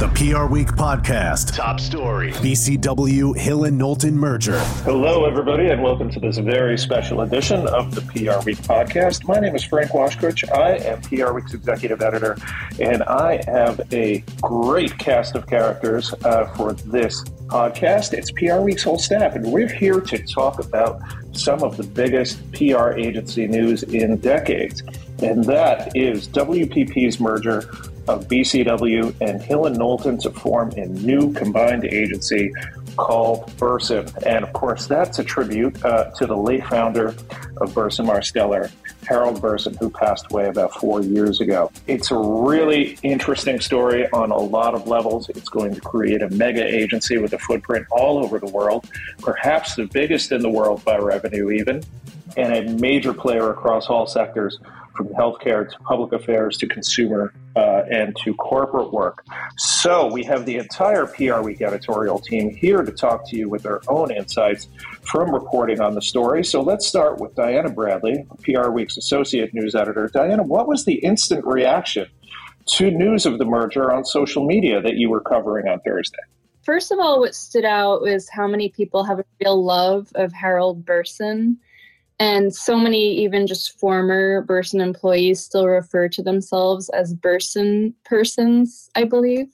The PR Week podcast. Top story BCW Hill and Knowlton merger. Hello, everybody, and welcome to this very special edition of the PR Week podcast. My name is Frank Washkuch. I am PR Week's executive editor, and I have a great cast of characters uh, for this podcast. It's PR Week's whole staff, and we're here to talk about some of the biggest PR agency news in decades. And that is WPP's merger of BCW and Hill and Knowlton to form a new combined agency called Burson. And of course, that's a tribute uh, to the late founder of Burson Marsteller, Harold Burson, who passed away about four years ago. It's a really interesting story on a lot of levels. It's going to create a mega agency with a footprint all over the world, perhaps the biggest in the world by revenue, even, and a major player across all sectors from healthcare to public affairs to consumer uh, and to corporate work. So we have the entire PR Week editorial team here to talk to you with their own insights from reporting on the story. So let's start with Diana Bradley, PR Week's associate news editor. Diana, what was the instant reaction to news of the merger on social media that you were covering on Thursday? First of all, what stood out was how many people have a real love of Harold Burson and so many, even just former Burson employees, still refer to themselves as Burson persons, I believe.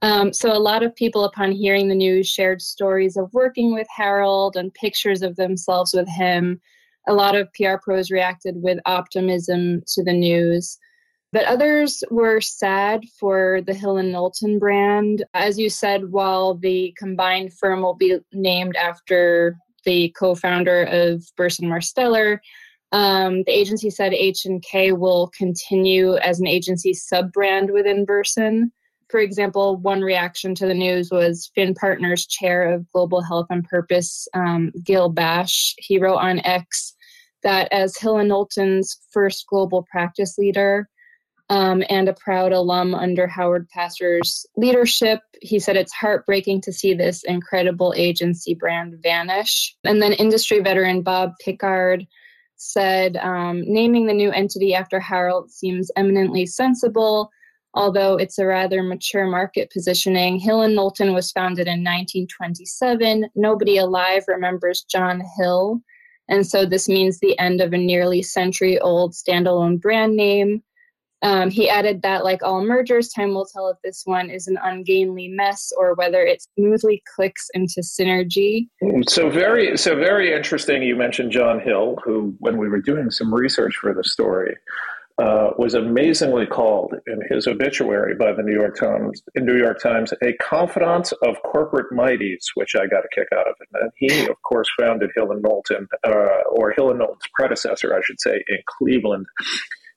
Um, so, a lot of people, upon hearing the news, shared stories of working with Harold and pictures of themselves with him. A lot of PR pros reacted with optimism to the news. But others were sad for the Hill and Knowlton brand. As you said, while the combined firm will be named after the co-founder of Burson Marsteller. Um, the agency said H&K will continue as an agency sub-brand within Burson. For example, one reaction to the news was Finn Partners chair of Global Health and Purpose, um, Gil Bashe. He wrote on X that as Hill and Knowlton's first global practice leader, um, and a proud alum under Howard Paster's leadership. He said it's heartbreaking to see this incredible agency brand vanish. And then industry veteran Bob Pickard said um, naming the new entity after Harold seems eminently sensible. Although it's a rather mature market positioning, Hill and Knowlton was founded in 1927. Nobody alive remembers John Hill. And so this means the end of a nearly century old standalone brand name. Um, he added that, like all mergers, time will tell if this one is an ungainly mess or whether it smoothly clicks into synergy. So very, so very interesting. You mentioned John Hill, who, when we were doing some research for the story, uh, was amazingly called in his obituary by the New York Times. In New York Times, a confidant of corporate mighties, which I got a kick out of. And he, of course, founded Hill and Knowlton, uh, or Hill and Knowlton's predecessor, I should say, in Cleveland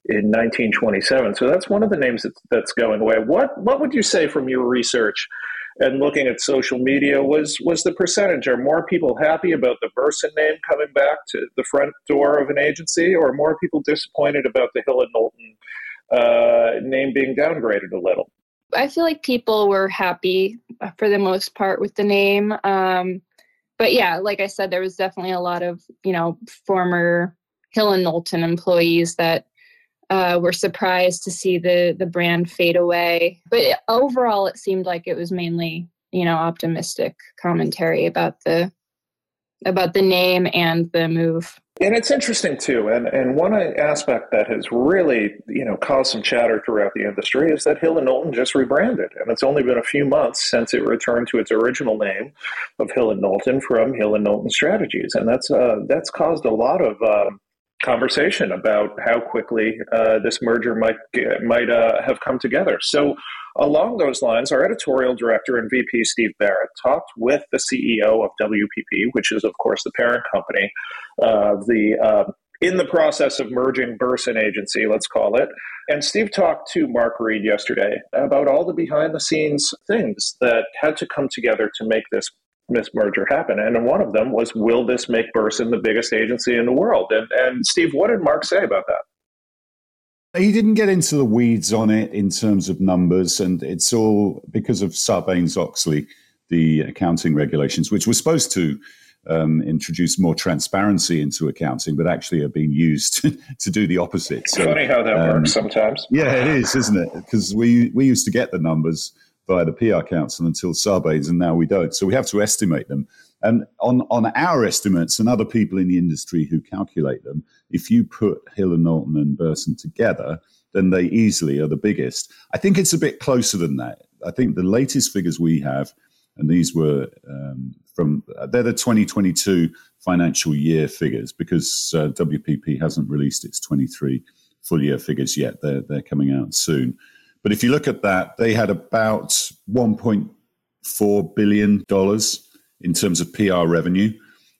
in 1927. So that's one of the names that's, that's going away. What what would you say from your research and looking at social media was was the percentage? Are more people happy about the Burson name coming back to the front door of an agency, or more people disappointed about the Hill and Knowlton uh, name being downgraded a little? I feel like people were happy for the most part with the name. Um, but yeah, like I said, there was definitely a lot of you know former Hill and Knowlton employees that uh, were surprised to see the the brand fade away. But overall, it seemed like it was mainly you know optimistic commentary about the about the name and the move. And it's interesting too, and and one aspect that has really you know caused some chatter throughout the industry is that Hill and Knowlton just rebranded, and it's only been a few months since it returned to its original name of Hill and Knowlton from Hill and Knowlton Strategies, and that's uh, that's caused a lot of um, conversation about how quickly uh, this merger might might uh, have come together. So, along those lines, our editorial director and VP Steve Barrett talked with the CEO of WPP, which is of course the parent company of the. Uh, in the process of merging Burson Agency, let's call it. And Steve talked to Mark Read yesterday about all the behind the scenes things that had to come together to make this this merger happen. And one of them was, will this make Burson the biggest agency in the world? And, and Steve, what did Mark say about that? He didn't get into the weeds on it in terms of numbers, and it's all because of Sarbanes Oxley, the accounting regulations, which were supposed to um, introduce more transparency into accounting, but actually are being used to do the opposite. So, Funny how that um, works sometimes. Yeah, it is, isn't it? Because we we used to get the numbers by the PR Council until Sarbanes, and now we don't. So we have to estimate them. And on, on our estimates and other people in the industry who calculate them, if you put Hill and Knowlton and Burson together, then they easily are the biggest. I think it's a bit closer than that. I think the latest figures we have, and these were um, from, they're the 2022 financial year figures because uh, WPP hasn't released its 23 full year figures yet. They're, they're coming out soon. But if you look at that, they had about $1.4 billion in terms of PR revenue.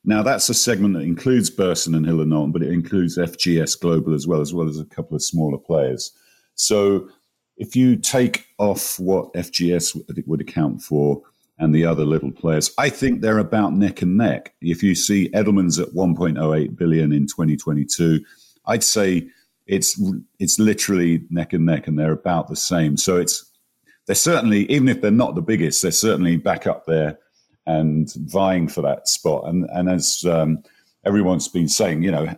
Now, that's a segment that includes Burson and Hill and Knowlton, but it includes FGS Global as well, as well as a couple of smaller players. So if you take off what FGS would account for and the other little players, I think they're about neck and neck. If you see Edelman's at 1.08 billion in 2022, I'd say it's it's literally neck and neck, and they're about the same. So it's they're certainly even if they're not the biggest, they're certainly back up there and vying for that spot. And and as um, everyone's been saying, you know,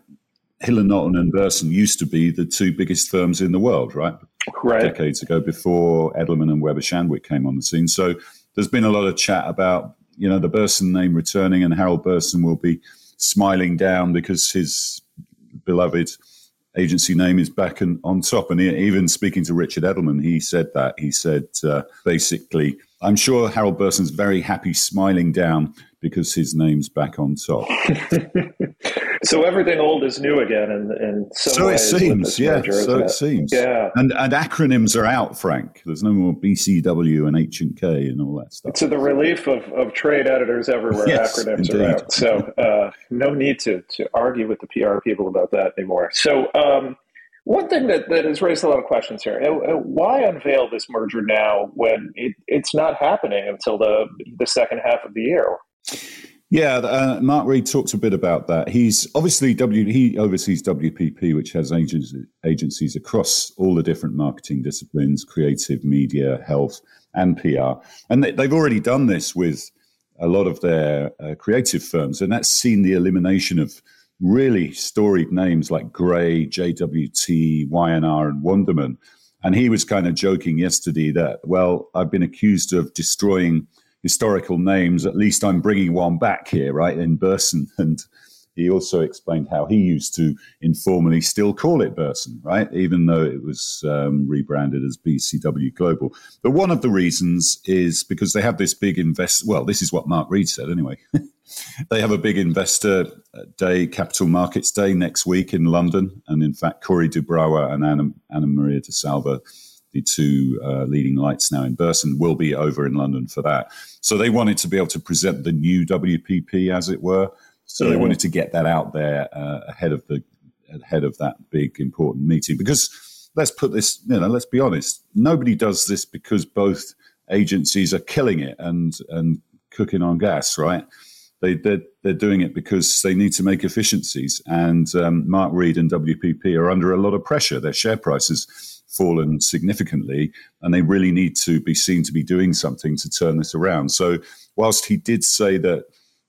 Hill and Knowlton and Burson used to be the two biggest firms in the world, right? Right. Decades ago, before Edelman and Weber Shandwick came on the scene. So there's been a lot of chat about you know the Burson name returning, and Harold Burson will be smiling down because his beloved agency name is back and on top. And even speaking to Richard Edelman, he said that. He said uh, basically, I'm sure Harold Burson's very happy smiling down because his name's back on top. so everything old is new again, and, and so it seems, yeah. Merger, so it, it, seems, yeah. And and acronyms are out, Frank. There's no more BCW and H and K and all that stuff. To the relief of, of trade editors everywhere, yes, acronyms indeed. are out. So uh, no need to to argue with the PR people about that anymore. So. Um, one thing that, that has raised a lot of questions here: why unveil this merger now when it, it's not happening until the the second half of the year? Yeah, uh, Mark Read talked a bit about that. He's obviously W. He oversees WPP, which has agents, agencies across all the different marketing disciplines: creative, media, health, and PR. And they, have already done this with a lot of their uh, creative firms, and that's seen the elimination of really storied names like Grey, JWT, Y&R, and Wunderman. And he was kind of joking yesterday that, well, I've been accused of destroying historical names, at least I'm bringing one back here, right, in Burson. And he also explained how he used to informally still call it Burson, right, even though it was um, rebranded as BCW Global. But one of the reasons is because they have this big invest. Well, this is what Mark Read said anyway. they have a big investor day, capital markets day next week in London. And in fact, Corey duBrowa and Anna, Anna Maria DeSalva the two uh, leading lights now in Burson will be over in London for that. So they wanted to be able to present the new WPP, as it were. So mm-hmm. they wanted to get that out there uh, ahead of the ahead of that big important meeting. Because let's put this, you know, let's be honest, nobody does this because both agencies are killing it and and cooking on gas, right? They they're, they're doing it because they need to make efficiencies. And um, Mark Read and WPP are under a lot of pressure. Their share prices fallen significantly, and they really need to be seen to be doing something to turn this around. So, whilst he did say that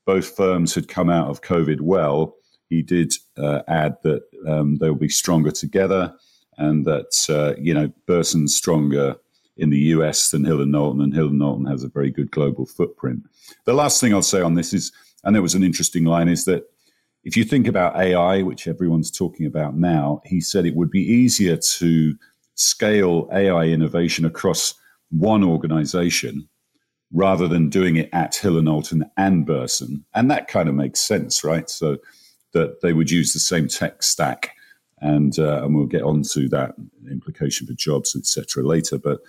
both firms had come out of COVID well, he did uh, add that um, they'll be stronger together, and that uh, you know Burson's stronger in the US than Hill and Knowlton, and Hill and Knowlton has a very good global footprint. The last thing I'll say on this is, and it was an interesting line, is that if you think about AI, which everyone's talking about now, he said it would be easier to scale AI innovation across one organization rather than doing it at Hill and Knowlton and Burson. And that kind of makes sense, right? So that they would use the same tech stack. And, uh, and we'll get onto that implication for jobs, etc. later. But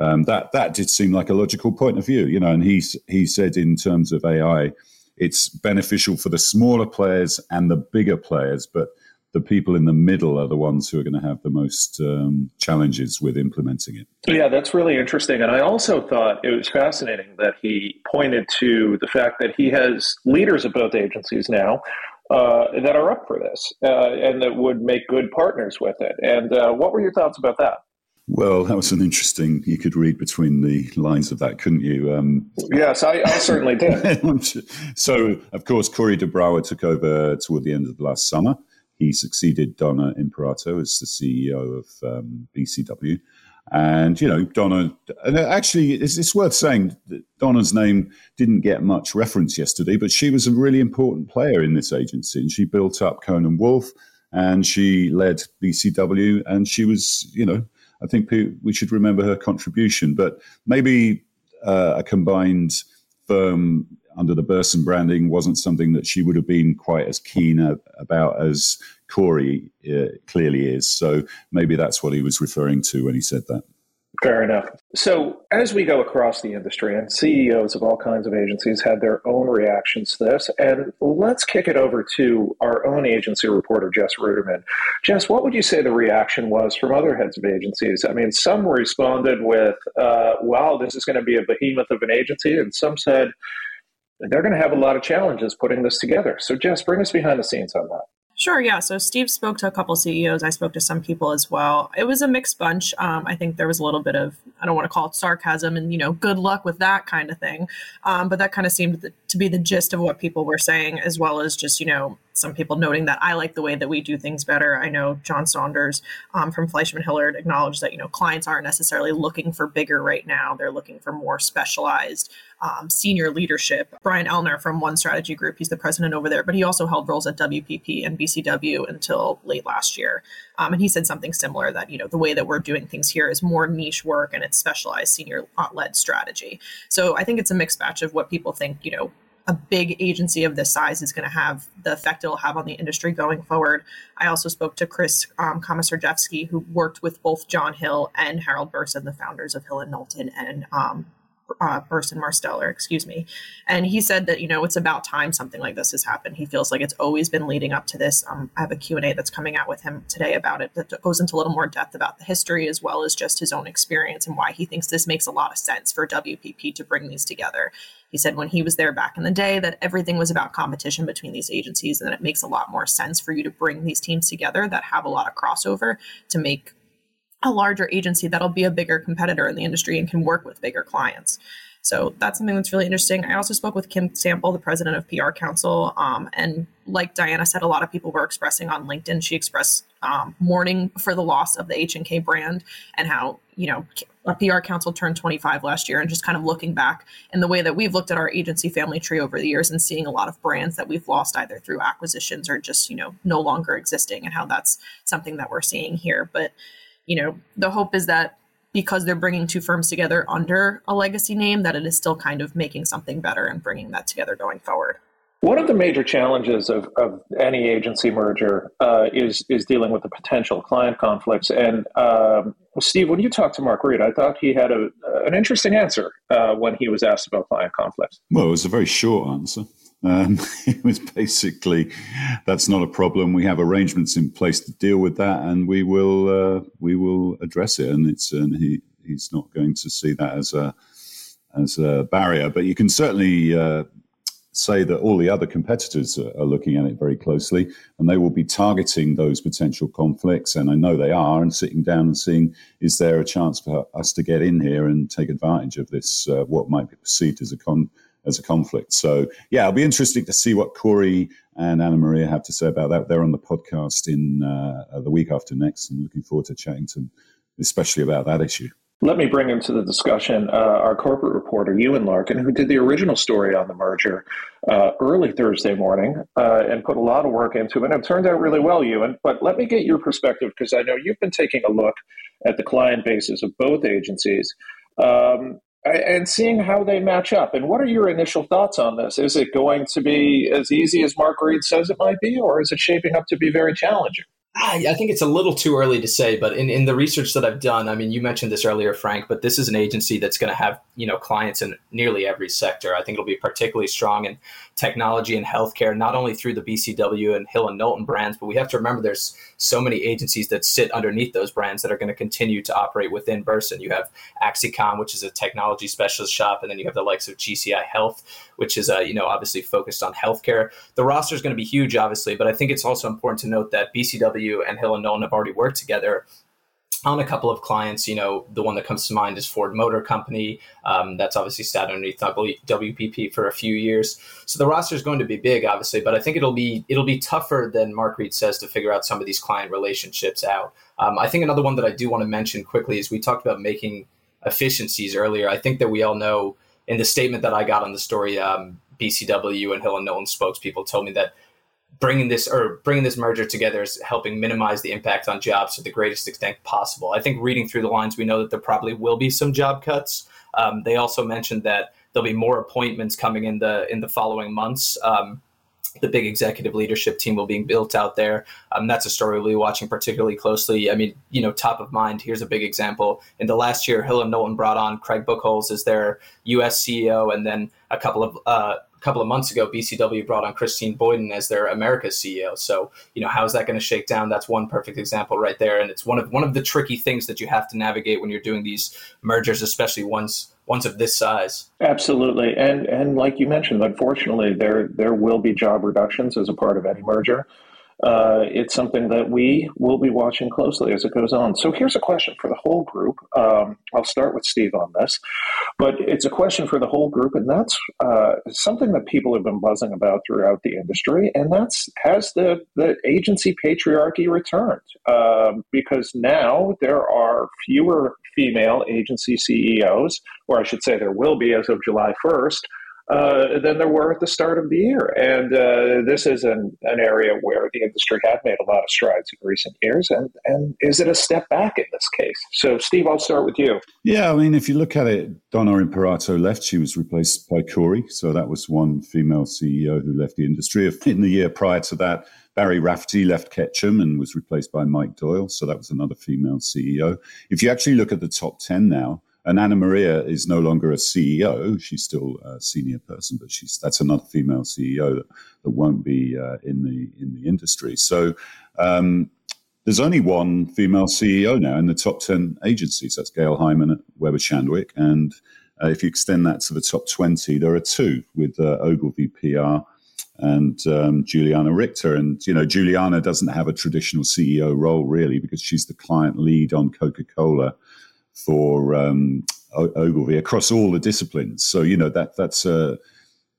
um, that that did seem like a logical point of view, you know. And he's he said in terms of AI, it's beneficial for the smaller players and the bigger players, but the people in the middle are the ones who are going to have the most um, challenges with implementing it. Yeah, that's really interesting. And I also thought it was fascinating that he pointed to the fact that he has leaders of both agencies now uh, that are up for this uh, and that would make good partners with it. And uh, what were your thoughts about that? Well, that was an interesting. You could read between the lines of that, couldn't you? Um, yes, I, I certainly did. so, of course, Corey duBrowa took over toward the end of last summer. He succeeded Donna Imperato as the CEO of um, BCW. And, you know, Donna, and actually, it's, it's worth saying that Donna's name didn't get much reference yesterday, but she was a really important player in this agency. And she built up Cohn and Wolfe and she led BCW. And she was, you know, I think we should remember her contribution. But maybe uh, a combined firm under the Burson branding wasn't something that she would have been quite as keen about as Corey uh, clearly is. So maybe that's what he was referring to when he said that. Fair enough. So, as we go across the industry, and CEOs of all kinds of agencies had their own reactions to this, and let's kick it over to our own agency reporter, Jess Ruderman. Jess, what would you say the reaction was from other heads of agencies? I mean, some responded with, uh, wow, this is going to be a behemoth of an agency, and some said, they're going to have a lot of challenges putting this together. So, Jess, bring us behind the scenes on that. Sure, yeah. So Steve spoke to a couple CEOs. I spoke to some people as well. It was a mixed bunch. Um, I think there was a little bit of, I don't want to call it sarcasm and, you know, good luck with that kind of thing. Um, but that kind of seemed to be the gist of what people were saying, as well as just, you know, some people noting that I like the way that we do things better. I know John Saunders um, from Fleishman Hillard acknowledged that you know clients aren't necessarily looking for bigger right now; they're looking for more specialized um, senior leadership. Brian Elner from One Strategy Group, he's the president over there, but he also held roles at WPP and BCW until late last year. Um, and he said something similar that you know the way that we're doing things here is more niche work and it's specialized senior led strategy. So I think it's a mixed batch of what people think you know a big agency of this size is going to have the effect it'll have on the industry going forward. I also spoke to Chris um, who worked with both John Hill and Harold Burson, the founders of Hill and Knowlton and um, uh, Burson Marsteller, excuse me. And he said that, you know, it's about time something like this has happened. He feels like it's always been leading up to this. Um, I have a Q&A that's coming out with him today about it that goes into a little more depth about the history as well as just his own experience and why he thinks this makes a lot of sense for WPP to bring these together. He said when he was there back in the day that everything was about competition between these agencies and that it makes a lot more sense for you to bring these teams together that have a lot of crossover to make a larger agency that'll be a bigger competitor in the industry and can work with bigger clients. So that's something that's really interesting. I also spoke with Kim Sample, the president of PR Council, um, and like Diana said, a lot of people were expressing on LinkedIn. She expressed um, mourning for the loss of the H and K brand and how you know a PR Council turned 25 last year, and just kind of looking back in the way that we've looked at our agency family tree over the years and seeing a lot of brands that we've lost either through acquisitions or just you know no longer existing, and how that's something that we're seeing here. But you know, the hope is that because they're bringing two firms together under a legacy name, that it is still kind of making something better and bringing that together going forward. One of the major challenges of, of any agency merger uh, is is dealing with the potential client conflicts. And um, Steve, when you talked to Mark Read, I thought he had a, an interesting answer uh, when he was asked about client conflicts. Well, it was a very short answer. Um, it was basically that's not a problem. We have arrangements in place to deal with that, and we will uh, we will address it. And it's and he he's not going to see that as a as a barrier. But you can certainly uh, say that all the other competitors are, are, looking at it very closely, and they will be targeting those potential conflicts. And I know they are, and sitting down and seeing is there a chance for us to get in here and take advantage of this uh, what might be perceived as a con as a conflict. So yeah, it'll be interesting to see what Corey and Anna Maria have to say about that. They're on the podcast in uh, the week after next, and looking forward to chatting to them, especially about that issue. Let me bring into the discussion uh, our corporate reporter, Ewan Larkin, who did the original story on the merger uh, early Thursday morning uh, and put a lot of work into it. And it turned out really well, Ewan. But let me get your perspective because I know you've been taking a look at the client bases of both agencies. Um, and seeing how they match up. And what are your initial thoughts on this? Is it going to be as easy as Mark Read says it might be, or is it shaping up to be very challenging? Ah, I think it's a little too early to say, but in, in the research that I've done, I mean, you mentioned this earlier, Frank, but this is an agency that's going to have you know clients in nearly every sector. I think it'll be particularly strong in technology and healthcare, not only through the BCW and Hill and Knowlton brands, but we have to remember there's so many agencies that sit underneath those brands that are going to continue to operate within Burson. You have Axicom, which is a technology specialist shop, and then you have the likes of GCI Health, which is uh, you know obviously focused on healthcare. The roster is going to be huge, obviously, but I think it's also important to note that BCW and Hill and Knowlton have already worked together on a couple of clients. You know, the one that comes to mind is Ford Motor Company. Um, that's obviously sat underneath WPP for a few years. So the roster is going to be big, obviously, but I think it'll be it'll be tougher than Mark Read says to figure out some of these client relationships out. Um, I think another one that I do want to mention quickly is we talked about making efficiencies earlier. I think that we all know in the statement that I got on the story, um, BCW and Hill and Knowlton spokespeople told me that bringing this or bringing this merger together is helping minimize the impact on jobs to the greatest extent possible. I think reading through the lines, we know that there probably will be some job cuts. Um, they also mentioned that there'll be more appointments coming in the in the following months. Um, the big executive leadership team will be built out there. Um, that's a story we'll be watching particularly closely. I mean, you know, top of mind. Here's a big example. In the last year, Hill and Knowlton brought on Craig Buchholz as their U.S. CEO, and then a couple of uh, couple of months ago, BCW brought on Christine Boyden as their Americas CEO. So, you know, how's that going to shake down? That's one perfect example right there. And it's one of one of the tricky things that you have to navigate when you're doing these mergers, especially ones ones of this size. Absolutely. And and like you mentioned, unfortunately there there will be job reductions as a part of any merger uh, it's something that we will be watching closely as it goes on. So here's a question for the whole group. Um, I'll start with Steve on this, but it's a question for the whole group, and that's uh, something that people have been buzzing about throughout the industry, and that's has the the agency patriarchy returned? Um, because now there are fewer female agency CEOs, or I should say, there will be as of July first uh, than there were at the start of the year. And uh, this is an, an area where the industry had made a lot of strides in recent years. And, and is it a step back in this case? So, Steve, I'll start with you. Yeah, I mean, if you look at it, Donna Imperato left. She was replaced by Corey. So that was one female CEO who left the industry. In the year prior to that, Barri Rafferty left Ketchum and was replaced by Mike Doyle. So that was another female CEO. If you actually look at the top 10 now, and Anna Maria is no longer a CEO; she's still a senior person, but she's that's another female CEO that, that won't be uh, in the in the industry. So um, there's only one female CEO now in the top ten agencies. That's Gail Heimann at Weber Shandwick, and uh, if you extend that to the top twenty, there are two with uh, Ogilvy PR and um, Juliana Richter. And, you know, Juliana doesn't have a traditional CEO role really because she's the client lead on Coca Cola for um, Ogilvy across all the disciplines. So you know that that's uh,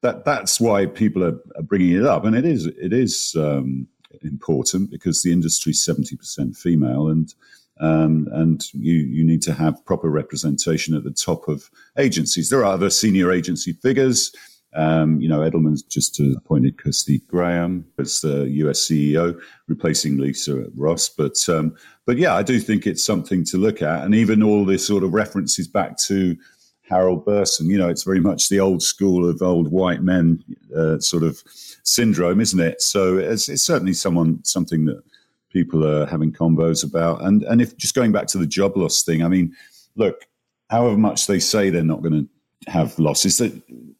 that that's why people are, are, bringing it up, and it is it is um, important because the industry is seventy percent female, and um, and you you need to have proper representation at the top of agencies. There are other senior agency figures. Um, you know, Edelman's just appointed Kirsty Graham as the US CEO, replacing Lisa Ross. But um, but yeah, I do think it's something to look at, and even all this sort of references back to Harold Burson. You know, it's very much the old school of old white men uh, sort of syndrome, isn't it? So it's, it's certainly someone something that people are having combos about. And and if just going back to the job loss thing, I mean, look, however much they say they're not going to have losses that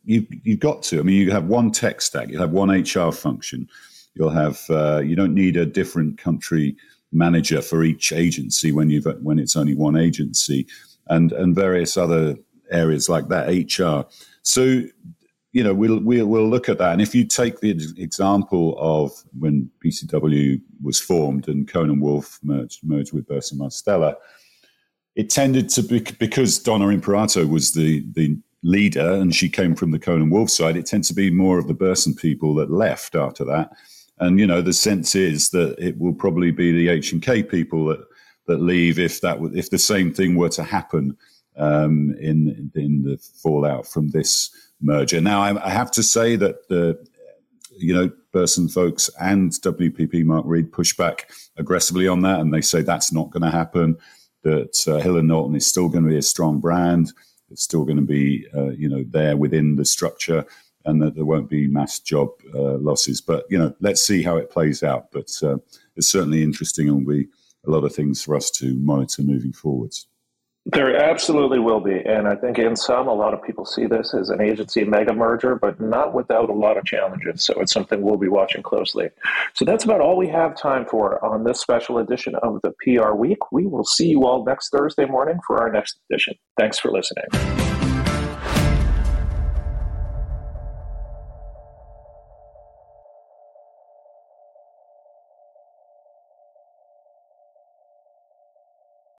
you you've got to. I mean, you have one tech stack, you have one HR function, you'll have uh, you don't need a different country manager for each agency when you've when it's only one agency, and and various other areas like that HR. So you know we'll we'll, we'll look at that, and if you take the example of when BCW was formed and Cohn and Wolfe merged merged with Burson Marsteller it tended to be because Donna Imperato was the the leader, and she came from the Cohn and Wolfe side, it tends to be more of the Burson people that left after that. And you know, the sense is that it will probably be the H and K people that that leave if that if the same thing were to happen um, in in the fallout from this merger. Now, I, I have to say that the you know Burson folks and WPP Mark Read push back aggressively on that, and they say that's not going to happen. That uh, Hill and Knowlton is still going to be a strong brand it's still going to be, uh, you know, there within the structure and that there won't be mass job uh, losses. But, you know, let's see how it plays out. But uh, it's certainly interesting and will be a lot of things for us to monitor moving forwards. There absolutely will be. And I think in some, a lot of people see this as an agency mega merger, but not without a lot of challenges. So it's something we'll be watching closely. So that's about all we have time for on this special edition of the PR Week. We will see you all next Thursday morning for our next edition. Thanks for listening.